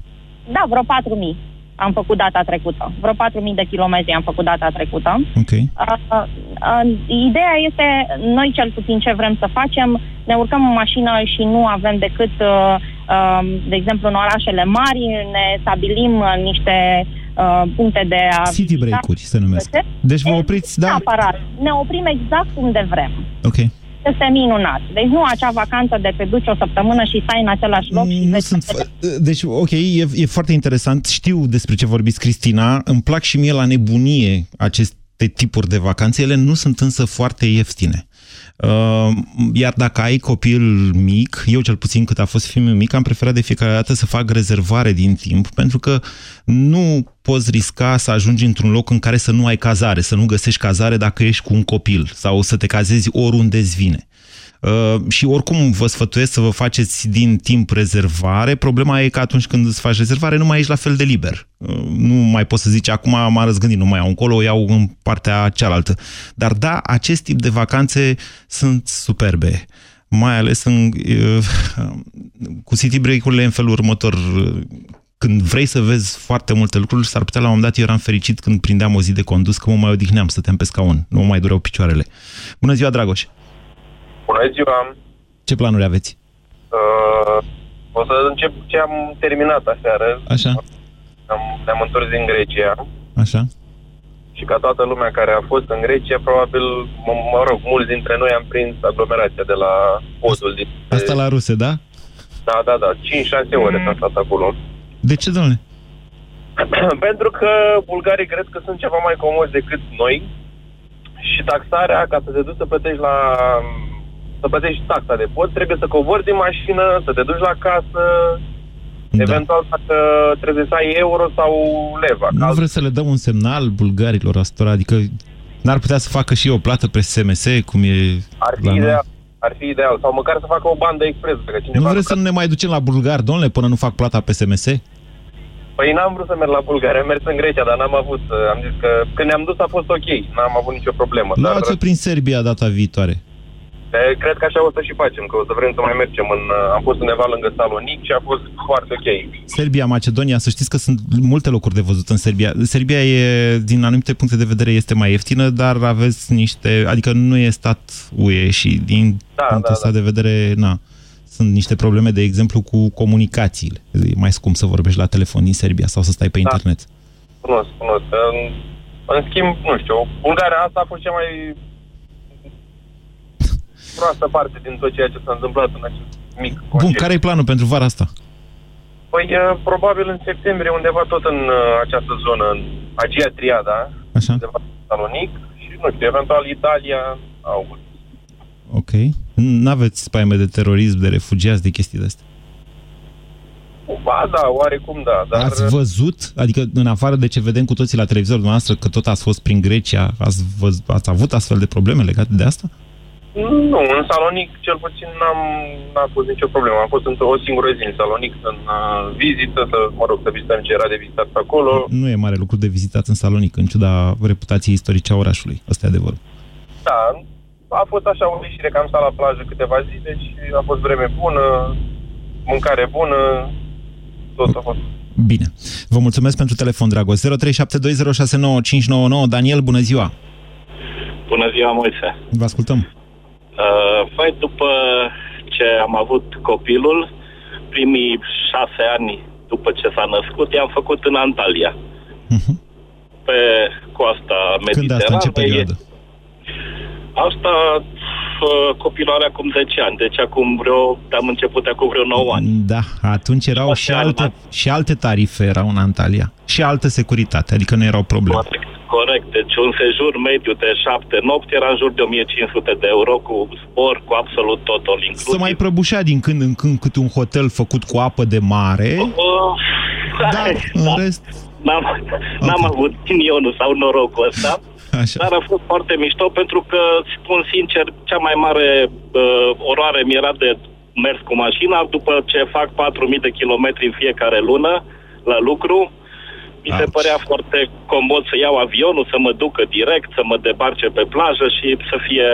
Da, vreo 4.000 am făcut data trecută. Vreo 4.000 de kilometri am făcut data trecută. Ok. Uh, uh, uh, ideea este, noi cel puțin ce vrem să facem, ne urcăm în mașină și nu avem decât, uh, uh, de exemplu, în orașele mari, ne stabilim uh, niște uh, puncte de a City vizita. break-uri se numesc. Deci vă opriți, da? Neapărat. Ne oprim exact unde vrem. Ok. Este minunat. Deci nu acea vacanță de te duci o săptămână și stai în același loc și Nu vezi sunt... Deci, ok, e, e foarte interesant. Știu despre ce vorbiți, Cristina. Îmi plac și mie la nebunie aceste tipuri de vacanțe. Ele nu sunt însă foarte ieftine. Uh, iar dacă ai copil mic, eu cel puțin cât a fost fiul mic, am preferat de fiecare dată să fac rezervare din timp, pentru că nu poți risca să ajungi într-un loc în care să nu ai cazare, să nu găsești cazare dacă ești cu un copil sau să te cazezi oriunde îți vine. Uh, și oricum vă sfătuiesc să vă faceți din timp rezervare. Problema e că atunci când îți faci rezervare nu mai ești la fel de liber. Uh, nu mai poți să zici acum m-am răzgândit, nu mai iau încolo, o iau în partea cealaltă. Dar da, acest tip de vacanțe sunt superbe. Mai ales în, uh, [LAUGHS] cu city break-urile în felul următor. Uh, Când vrei să vezi foarte multe lucruri, s-ar putea la un moment dat, eu eram fericit când prindeam o zi de condus, că mă mai odihneam, stăteam pe scaun, nu mă mai dureau picioarele. Bună ziua, Dragoș! Bună ziua! Ce planuri aveți? Uh, o să încep ce am terminat aseară. Așa, Am, ne-am întors din Grecia așa. și ca toată lumea care a fost în Grecia, probabil, mă, mă rog, mulți dintre noi am prins aglomerația de la podul din... Asta la ruse, da? Da, da, da, 5-6 ore am stat acolo. De ce, domnule? [CLEARS THROAT] Pentru că bulgarii cred că sunt ceva mai comozi decât noi și taxarea, ca să te duci să plătești la să plătești taxa de pod, trebuie să cobori din mașină, să te duci la casă, da. eventual dacă trebuie să ai euro sau leva. Nu vreți să le dăm un semnal bulgarilor astora? Adică n-ar putea să facă și o plată pe SMS, cum e Ar fi la noi? ideal. Ar fi ideal. Sau măcar să facă o bandă expres. Dacă Nu cineva vreți să nu ne mai ducem la bulgari, domnule, până nu fac plata pe SMS? Păi n-am vrut să merg la Bulgaria, am mers în Grecia, dar n-am avut, uh, am zis că când ne-am dus a fost ok, n-am avut nicio problemă. Dar Luați-o prin Serbia data viitoare. E, Cred că așa o să și facem, că o să vrem să mai mergem în... uh, Am fost undeva lângă Salonic și a fost foarte ok. Serbia, Macedonia, să știți că sunt multe locuri de văzut în Serbia. Serbia e, din anumite puncte de vedere, este mai ieftină, dar aveți niște... Adică nu e stat UE și din Da, punctul da, ăsta de vedere, na, sunt niște probleme, de exemplu, cu comunicațiile. E mai scump să vorbești la telefon din Serbia sau să stai pe internet. Cunosc, cunosc. În, în schimb, nu știu, Bulgaria asta a fost cea mai proastă parte din tot ceea ce s-a întâmplat în acest mic Bun, concediu. care e planul pentru vara asta? Păi, uh, probabil în septembrie, undeva tot în uh, această zonă, în Agia Triada, Așa. undeva în Salonic și, nu știu, eventual Italia, august. Ok. N-aveți spaime de terorism, de refugiați, de chestii de astea? Ba da, oarecum da, dar... Ați văzut, adică în afară de ce vedem cu toții la televizor noastră, că tot ați fost prin Grecia, ați, văz, ați avut astfel de probleme legate de asta? Nu, în Salonic cel puțin n-am, n-a fost nicio problemă. Am fost într-o singură zi în Salonic, în uh, vizită, să, mă rog, să vizităm ce era de vizitat pe acolo. Nu e mare lucru de vizitat în Salonic, în ciuda reputației istorice a orașului. Asta e adevărul. Da, a fost așa o ieșire că am stat la plajă câteva zile și a fost vreme bună, mâncare bună, tot a fost. Bine. Vă mulțumesc pentru telefon, Dragos. 0372069599. Daniel, bună ziua! Bună ziua, Moise. Vă ascultăm. Uh, păi, după ce am avut copilul, primii șase ani după ce s-a născut, i-am făcut în Antalya. Pe coasta Mhm. Când asta, în ce Mediteranei. perioadă? Asta uh, copilul are acum 10 ani, deci acum vreo, am început acum vreo 9 ani. Da, atunci erau și alte, și alte tarife erau în Antalya. Și altă securitate, adică nu erau probleme. Corect, deci un sejur mediu de 7 nopți era în jur de 1500 de euro cu spor, cu absolut totul inclus. Să mai prăbușea din când în când câte un hotel făcut cu apă de mare. Uh, Dar, în rest... N-am, n-am avut ghinionul sau norocul ăsta, Așa. dar a fost foarte mișto pentru că, spun sincer, cea mai mare uh, oroare mi era de mers cu mașina după ce fac 4.000 de kilometri în fiecare lună la lucru. Mi se părea foarte comod să iau avionul, să mă ducă direct, să mă debarce pe plajă și să fie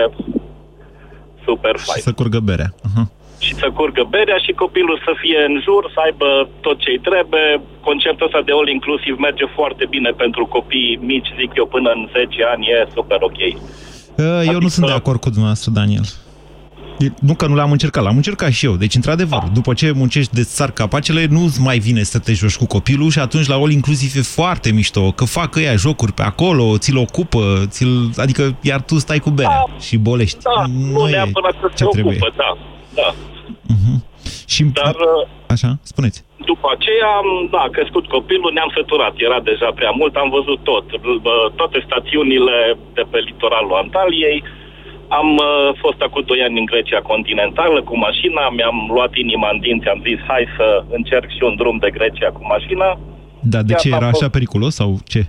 super fain. Să curgă berea. Aha. Și să curgă berea și copilul să fie în jur, să aibă tot ce-i trebuie. Conceptul ăsta de all inclusiv merge foarte bine pentru copii mici, zic eu, până în 10 ani e super ok. Uh, Eu nu sunt de acord cu dumneavoastră, Daniel. E- Nu că nu l-am încercat, l-am încercat și eu. Deci, într-adevăr, după ce muncești de sar capacele, nu-ți mai vine să te joci cu copilul și atunci la all inclusiv e foarte mișto, că fac ăia jocuri pe acolo, ți-l ocupă, ți-l... adică iar tu stai cu berea și bolești. Da, nu, e neapărat să ce se trebuie. ocupă, da. da. Și... Dar Așa, spuneți. după aceea, am- da, a crescut copilul, ne-am săturat, era deja prea mult, am văzut tot. Bă, Toate stațiunile de pe litoralul Antaliei, am uh, fost acum 2 ani în Grecia continentală cu mașina, mi-am luat inima în dinți, am zis hai să încerc și un drum de Grecia cu mașina. Dar de Chiar ce a era fost- așa periculos sau ce?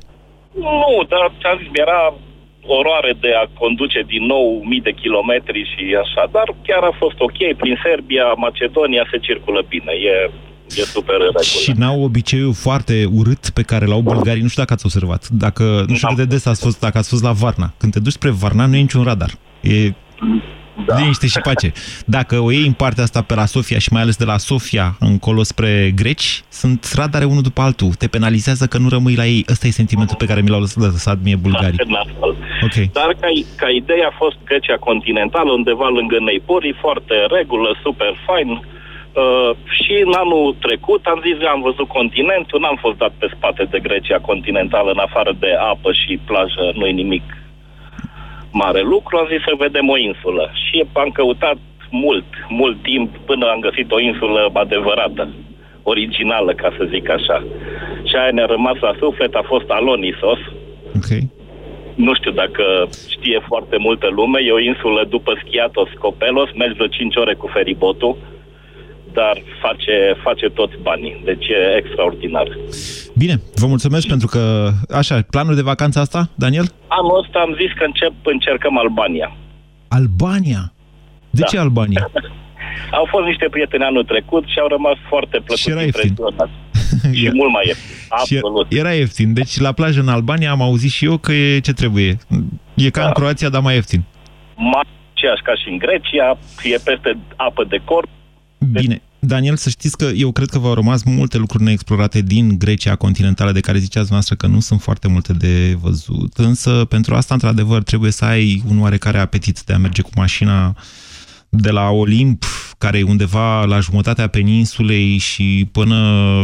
Nu, dar ți-am zis, era oroare de a conduce din nou mii de kilometri și așa, dar chiar a fost ok. Prin Serbia, Macedonia se circulă bine, e, e super în regulă. Și n-au obiceiul foarte urât pe care l-au bulgarii. Nu știu dacă ați observat. Dacă, nu știu cât de des ați fost, dacă ați fost la Varna. Când te duci spre Varna, nu e niciun radar. E da. liniște și pace. Dacă o iei în partea asta pe la Sofia și mai ales de la Sofia încolo spre greci, sunt radare unul după altul. Te penalizează că nu rămâi la ei. Ăsta e sentimentul pe care mi l-au lăsat mie bulgarii. Nasol. Ok. Dar ca, ca idee a fost Grecia continentală, undeva lângă Neipori, foarte în regulă, super fain. Uh, și în anul trecut am zis, am văzut continentul, n-am fost dat pe spate de Grecia continentală, în afară de apă și plajă, nu-i nimic mare lucru, am zis să vedem o insulă. Și am căutat mult, mult timp până am găsit o insulă adevărată, originală, ca să zic așa. Și aia ne-a rămas la suflet, a fost Alonisos. Ok. Nu știu dacă știe foarte multă lume, e o insulă după Schiatos Copelos, mergi vreo 5 ore cu feribotul, dar face, face toți banii, deci e extraordinar. Bine, vă mulțumesc pentru că... Așa, planul de vacanță asta, Daniel? Anul ăsta am zis că încep, încercăm Albania. Albania? De Da. ce Albania? [LAUGHS] Au fost niște prieteni anul trecut și au rămas foarte plăcut Și era ieftin. impresionați. [LAUGHS] și mult mai ieftin. Absolut. Și era ieftin. Deci la plajă în Albania am auzit și eu că e ce trebuie. E ca în Croația, dar mai ieftin. Mai aceeași ca și în Grecia, e peste apă de corp. Bine. Daniel, să știți că eu cred că v-au rămas multe lucruri neexplorate din Grecia continentală, de care ziceați noastră că nu sunt foarte multe de văzut. Însă, pentru asta, într-adevăr, trebuie să ai un oarecare apetit de a merge cu mașina de la Olimp, care e undeva la jumătatea peninsulei și până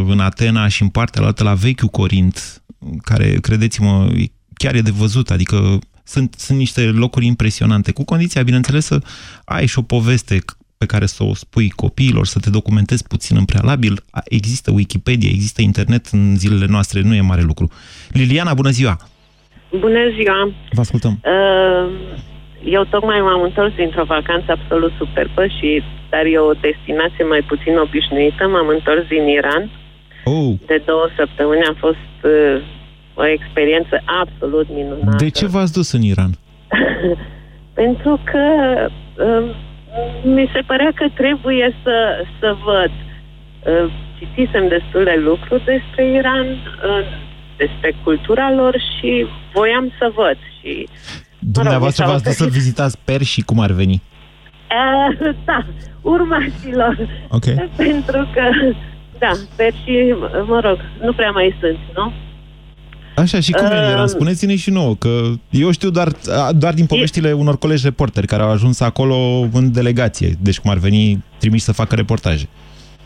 în Atena și în partea altă la vechiul Corint, care, credeți-mă, chiar e de văzut, adică sunt, sunt niște locuri impresionante, cu condiția, bineînțeles, să ai și o poveste pe care să o spui copiilor, să te documentezi puțin în prealabil. Există Wikipedia, există internet în zilele noastre, nu e mare lucru. Liliana, bună ziua! Bună ziua! Vă ascultăm! Uh, eu tocmai m-am întors dintr-o vacanță absolut superbă și dar e o destinație mai puțin obișnuită. M-am întors din Iran. Oh. De două săptămâni a fost uh, o experiență absolut minunată. De ce v-ați dus în Iran? [LAUGHS] Pentru că uh, mi se părea că trebuie să, să văd. Uh, citisem destul de lucruri despre Iran, uh, despre cultura lor și voiam să văd. Și, Dumneavoastră mă rog, v-ați dus să vizitați perși cum ar veni? Uh, da, urmașilor. Ok. [LAUGHS] Pentru că, da, perși, mă rog, nu prea mai sunt, nu? Așa, și cum e în Uh, Iran? Spuneți-ne și nouă, că eu știu doar, doar din poveștile unor colegi reporteri care au ajuns acolo în delegație, deci cum ar veni trimiși să facă reportaje.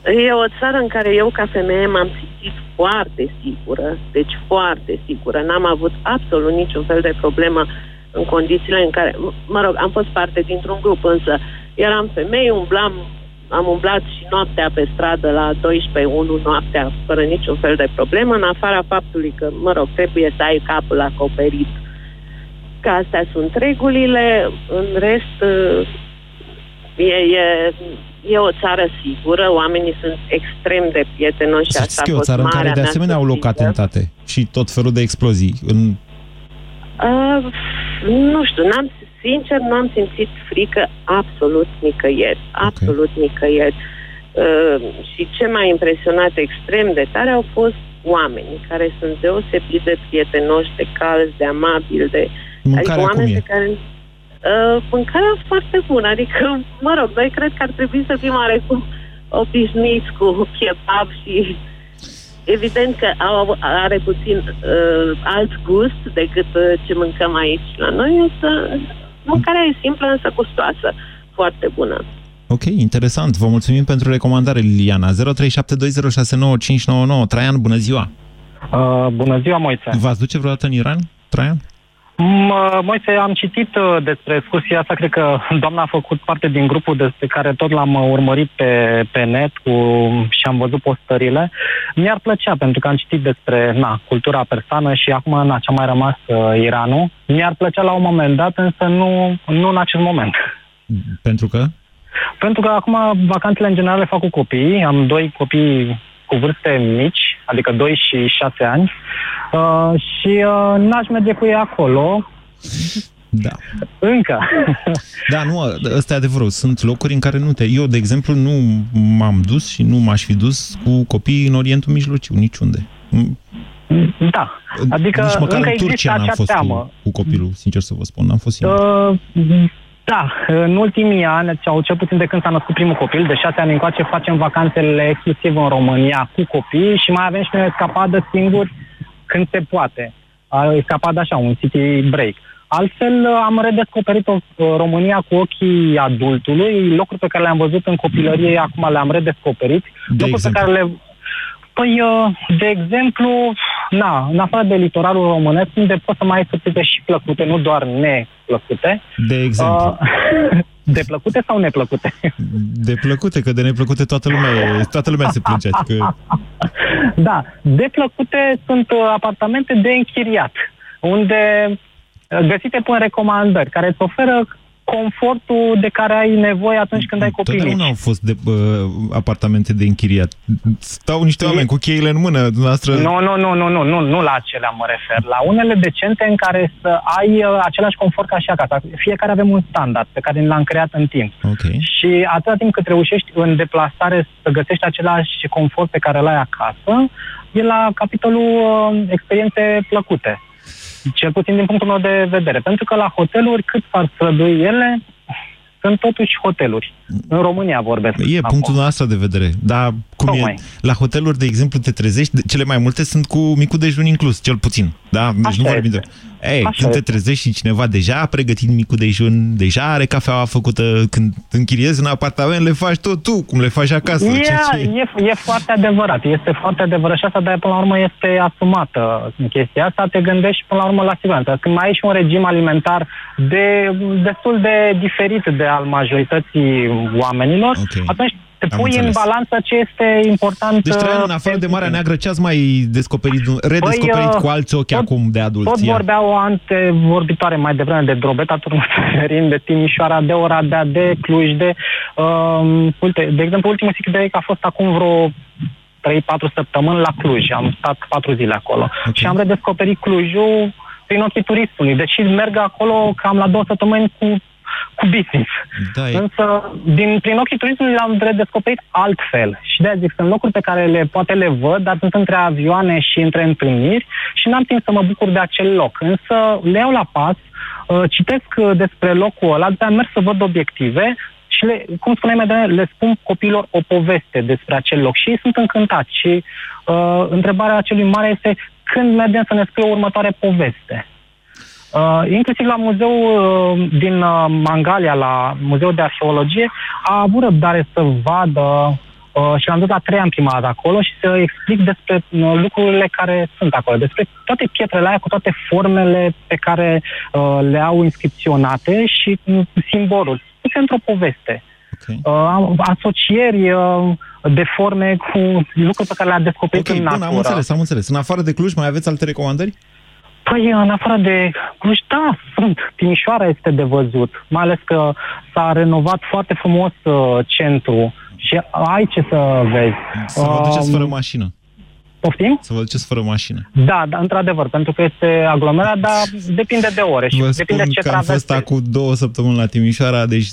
E o țară în care eu, ca femeie, m-am simțit foarte sigură, deci foarte sigură. N-am avut absolut niciun fel de problemă în condițiile în care, m- mă rog, am fost parte dintr-un grup, însă eram femei, umblam, am umblat și noaptea pe stradă la 12 1 noaptea, fără niciun fel de problemă, în afara faptului că, mă rog, trebuie să ai capul acoperit. Că astea sunt regulile, în rest e, e, e o țară sigură, oamenii sunt extrem de prietenoși și Să asta știți că a e o fost țară în care marea de mea asemenea au loc surpriză. atentate și tot felul de explozii. În... Uh, nu știu, n-am, sincer, nu am simțit frică absolut nicăieri. Absolut nicăieri. Uh, și ce m-a impresionat extrem de tare au fost oamenii care sunt deosebit de prietenoși, de calzi, de amabili, de... Mâncarea adică oameni cum e? pe care... Uh, mâncarea foarte bună, adică, mă rog, noi cred că ar trebui să fim oarecum obișnuiți cu kebab și evident că au, are puțin uh, alt gust decât uh, ce mâncăm aici la noi, însă mâncarea e simplă, însă gustoasă, foarte bună. Ok, interesant. Vă mulțumim pentru recomandare, Liliana. 0372069599. Traian, bună ziua! Uh, bună ziua, Moise. V-ați duce vreodată în Iran, Traian? M- Moise, am citit uh, despre excursia asta, cred că doamna a făcut parte din grupul despre care tot l-am uh, urmărit pe, pe net cu, și am văzut postările. Mi-ar plăcea, pentru că am citit despre na, cultura persană și acum na, ce-a mai rămas uh, Iranul. Mi-ar plăcea la un moment dat, însă nu, nu în acest moment. Pentru că? Pentru că acum vacanțele în general le fac cu copii. Am doi copii cu vârste mici, adică 2 și 6 ani. Uh, și uh, n-aș merge cu ei acolo. Da. Încă. Da, nu, ăsta e adevărul. Sunt locuri în care nu te... Eu, de exemplu, nu m-am dus și nu m-aș fi dus cu copiii în Orientul Mijlociu, niciunde. Da. Adică Nici măcar încă în există Turcia n-am acea fost teamă. cu, cu copilul, sincer să vă spun. N-am fost singur. Uh, da, în ultimii ani, sau cel puțin de când s-a născut primul copil, de șase ani încoace, facem vacanțele exclusiv în România cu copii și mai avem și noi o escapadă singuri când se poate. O escapadă așa, un city break. Altfel, am redescoperit o, România cu ochii adultului, locuri pe care le-am văzut în copilărie, acum le-am redescoperit. De locuri exemplu? pe care le... Păi, uh, de exemplu, na, în afară de litoralul românesc, unde pot să mai ai surprize și plăcute, nu doar neplăcute. De exemplu? Uh, [LAUGHS] de plăcute sau neplăcute? De plăcute, că de neplăcute toată lumea, e- toată lumea se plânge. Adică, [LAUGHS] Da, de plăcute sunt uh, apartamente de închiriat, unde uh, găsite pun recomandări, care îți oferă confortul de care ai nevoie atunci când ai copii totdeauna mici. au fost de, uh, apartamente de închiriat. Stau niște oameni cu cheile în mână, dumneavoastră... Nu, nu, nu, nu, nu, nu, nu la acelea mă refer. La unele decente în care să ai uh, același confort ca și acasă. Fiecare avem un standard pe care l-am creat în timp. Okay. Și atâta timp cât reușești în deplasare să găsești același confort pe care îl ai acasă, e la capitolul uh, experiențe plăcute. Cel puțin din punctul meu de vedere. Pentru că la hoteluri, cât s-ar strădui ele, sunt totuși hoteluri. În România vorbesc. E acum. punctul nostru de vedere. Dar cum Tocmai. e? La hoteluri, de exemplu, te trezești, de- cele mai multe sunt cu micul dejun inclus, cel puțin. Da? Deci Așa nu vorbim de... este. Ei, Așa când te este. trezești și cineva deja a pregătit micul dejun, deja are cafeaua făcută, când închiriezi în apartament, le faci tot tu, cum le faci acasă. E, ceea ce- e, e foarte adevărat, este foarte adevărat și asta, dar până la urmă este asumată în chestia asta, te gândești până la urmă la siguranță. Când mai ai și un regim alimentar de, destul de diferit de al majorității oamenilor, Ok. atunci te Am pui în înțeles. balanță ce este important. Deci, Traian, în uh, afară de pentru Marea tine. Neagră, ce ați mai descoperit, redescoperit Păi, uh, cu alți ochi tot- acum de adulți? Tot Ia. vorbea o antevorbitoare mai devreme de Drobeta Turmătorin, de Timișoara, de Oradea, de Cluj, de... Um, uite, de exemplu, ultimul ciclu de a fost acum vreo 3-4 săptămâni la Cluj. Am stat 4 zile acolo. Okay. Și am redescoperit Clujul prin ochii turistului. Deci merg acolo cam la două săptămâni cu, cu business. Da, e... Însă, din, prin ochii turismului l-am redescoperit altfel. Și de zic, sunt locuri pe care le, poate le văd, dar sunt între avioane și între întâlniri și n-am timp să mă bucur de acel loc. Însă le iau la pas, uh, citesc uh, despre locul ăla, după aia merg să văd obiective și, le, cum spuneai mai devreme, le spun copilor o poveste despre acel loc și ei sunt încântați. Și uh, întrebarea acelui mare este când mergem să ne scrie o următoare poveste. Uh, inclusiv la muzeul uh, din uh, Mangalia, la Muzeul de Arheologie, a avut răbdare să vadă uh, și l-am dus la trei ani prima dată acolo și să explic despre uh, lucrurile care sunt acolo, despre toate pietrele aia cu toate formele pe care uh, le au inscripționate și uh, simbolul. Puse într-o poveste. Okay. Uh, asocieri uh, de forme cu lucruri pe care le-a descoperit Ok, în bun, natură. am înțeles, am înțeles. În afară de Cluj, mai aveți alte recomandări? Păi, în afară de Cluj, da, sunt. Timișoara este de văzut. Mai ales că s-a renovat foarte frumos uh, centru și ai ce să vezi. Să vă duceți Um, fără mașină. Poftim? Să vă duceți fără mașină. Da, da, într-adevăr, pentru că este aglomerat, dar [LAUGHS] depinde de ore și Vă depinde spun ce că am fost traverse. acum două săptămâni la Timișoara, deci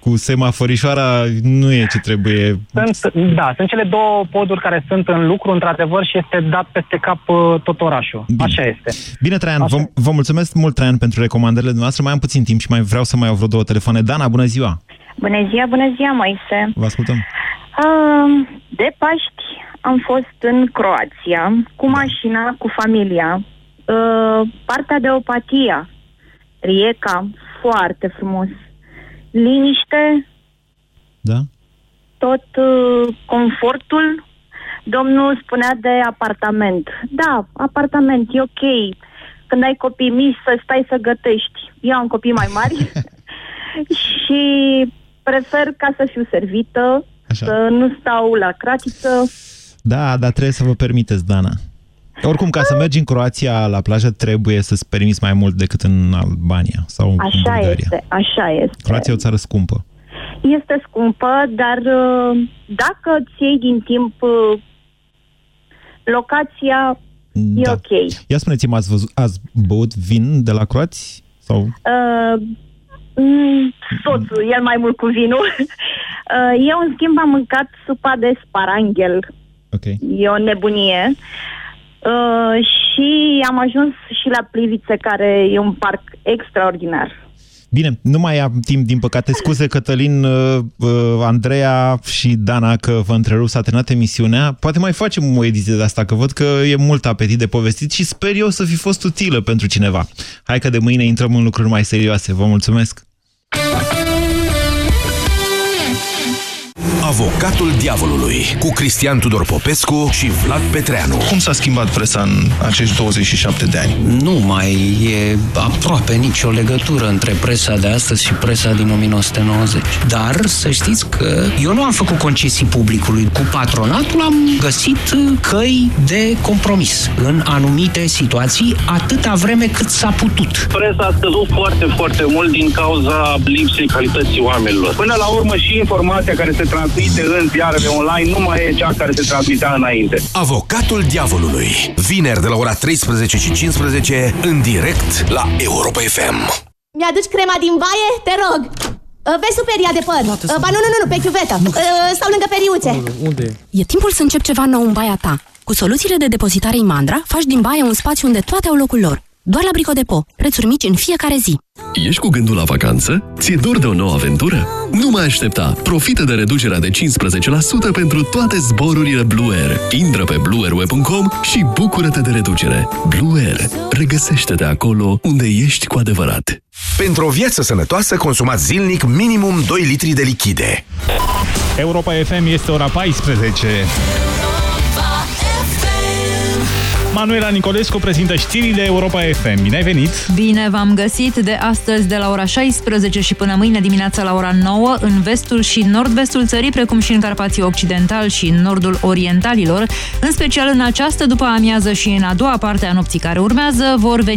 cu semaforișoara nu e ce trebuie. Sunt, da, sunt cele două poduri care sunt în lucru, într-adevăr, și este dat peste cap uh, tot orașul. Bine. Așa este. Bine, Traian, vă, vă mulțumesc mult, Traian, pentru recomandările noastre. Mai am puțin timp și mai vreau să mai iau vreo două telefoane. Dana, bună ziua! Bună ziua, bună ziua, Moise. Vă ascultăm. Uh, de Paști am fost în Croația cu mașina, cu familia. Uh, partea de Opatia, Rieca, foarte frumos. Liniște, Da? tot uh, confortul. Domnul spunea de apartament. Da, apartament, e ok. Când ai copii mici, să stai să gătești. Eu am copii mai mari [LAUGHS] și prefer ca să fiu servită, Așa. să nu stau la cratiță. Da, dar trebuie să vă permiteți, Dana. Oricum, ca să mergi în Croația la plajă, trebuie să-ți permiți mai mult decât în Albania sau în Așa Bulgaria. este, așa este. Croația e o țară scumpă. Este scumpă, dar uh, dacă îți iei din timp uh, locația, e Da. ok. Ia spuneți-mi, ați, văzut, ați băut vin de la croați? Sau... Uh, mm, soțul, el mai mult cu vinul. [LAUGHS] Uh, eu, în schimb, am mâncat supa de sparanghel. Okay. E o nebunie. Uh, și am ajuns și la Plivițe, care e un parc extraordinar. Bine, nu mai am timp, din păcate. Scuze, Cătălin, uh, uh, Andreea și Dana, că vă întrerup, s-a terminat emisiunea. Poate mai facem o ediție de asta, că văd că e mult apetit de povestit și sper eu să fi fost utilă pentru cineva. Hai că de mâine intrăm în lucruri mai serioase. Vă mulțumesc! Avocatul diavolului cu Cristian Tudor Popescu și Vlad Petreanu. Cum s-a schimbat presa în acești 27 de ani? Nu mai e aproape nicio legătură între presa de astăzi și presa din 1990. Dar să știți că eu nu am făcut concesii publicului. Cu patronatul am găsit căi de compromis în anumite situații, atâta vreme cât s-a putut. Presa a scăzut foarte, foarte mult din cauza lipsei calității oamenilor. Până la urmă și informația care se transmite în ziarele online nu mai e cea care se transmitea înainte. Avocatul diavolului. Vineri de la ora 13 și 15 în direct la Europa FM. Mi-aduci crema din baie? Te rog! Uh, Vezi superia de păr. Uh, Ba nu, nu, nu, nu, pe chiuvetă. Uh, Stau lângă periuțe. Unde? E timpul să încep ceva nou în baia ta. Cu soluțiile de depozitare Imandra, faci din baie un spațiu unde toate au locul lor. Doar la Bricodepo. Prețuri mici în fiecare zi. Ești cu gândul la vacanță? Ți-e dor de o nouă aventură? Nu mai aștepta! Profită de reducerea de 15% pentru toate zborurile Blue Air. Intră pe blueairweb.com și bucură-te de reducere. Blue Air. Regăsește-te acolo unde ești cu adevărat. Pentru o viață sănătoasă, consumați zilnic minimum 2 litri de lichide. Europa FM este ora 14. Manuela Nicolescu prezintă știrile Europa FM. Bine ai venit! Bine v-am găsit de astăzi de la ora 16 și până mâine dimineața la ora 9 în vestul și nord-vestul țării, precum și în Carpații Occidental și în nordul orientalilor. În special în această după amiază și în a doua parte a nopții care urmează vor veni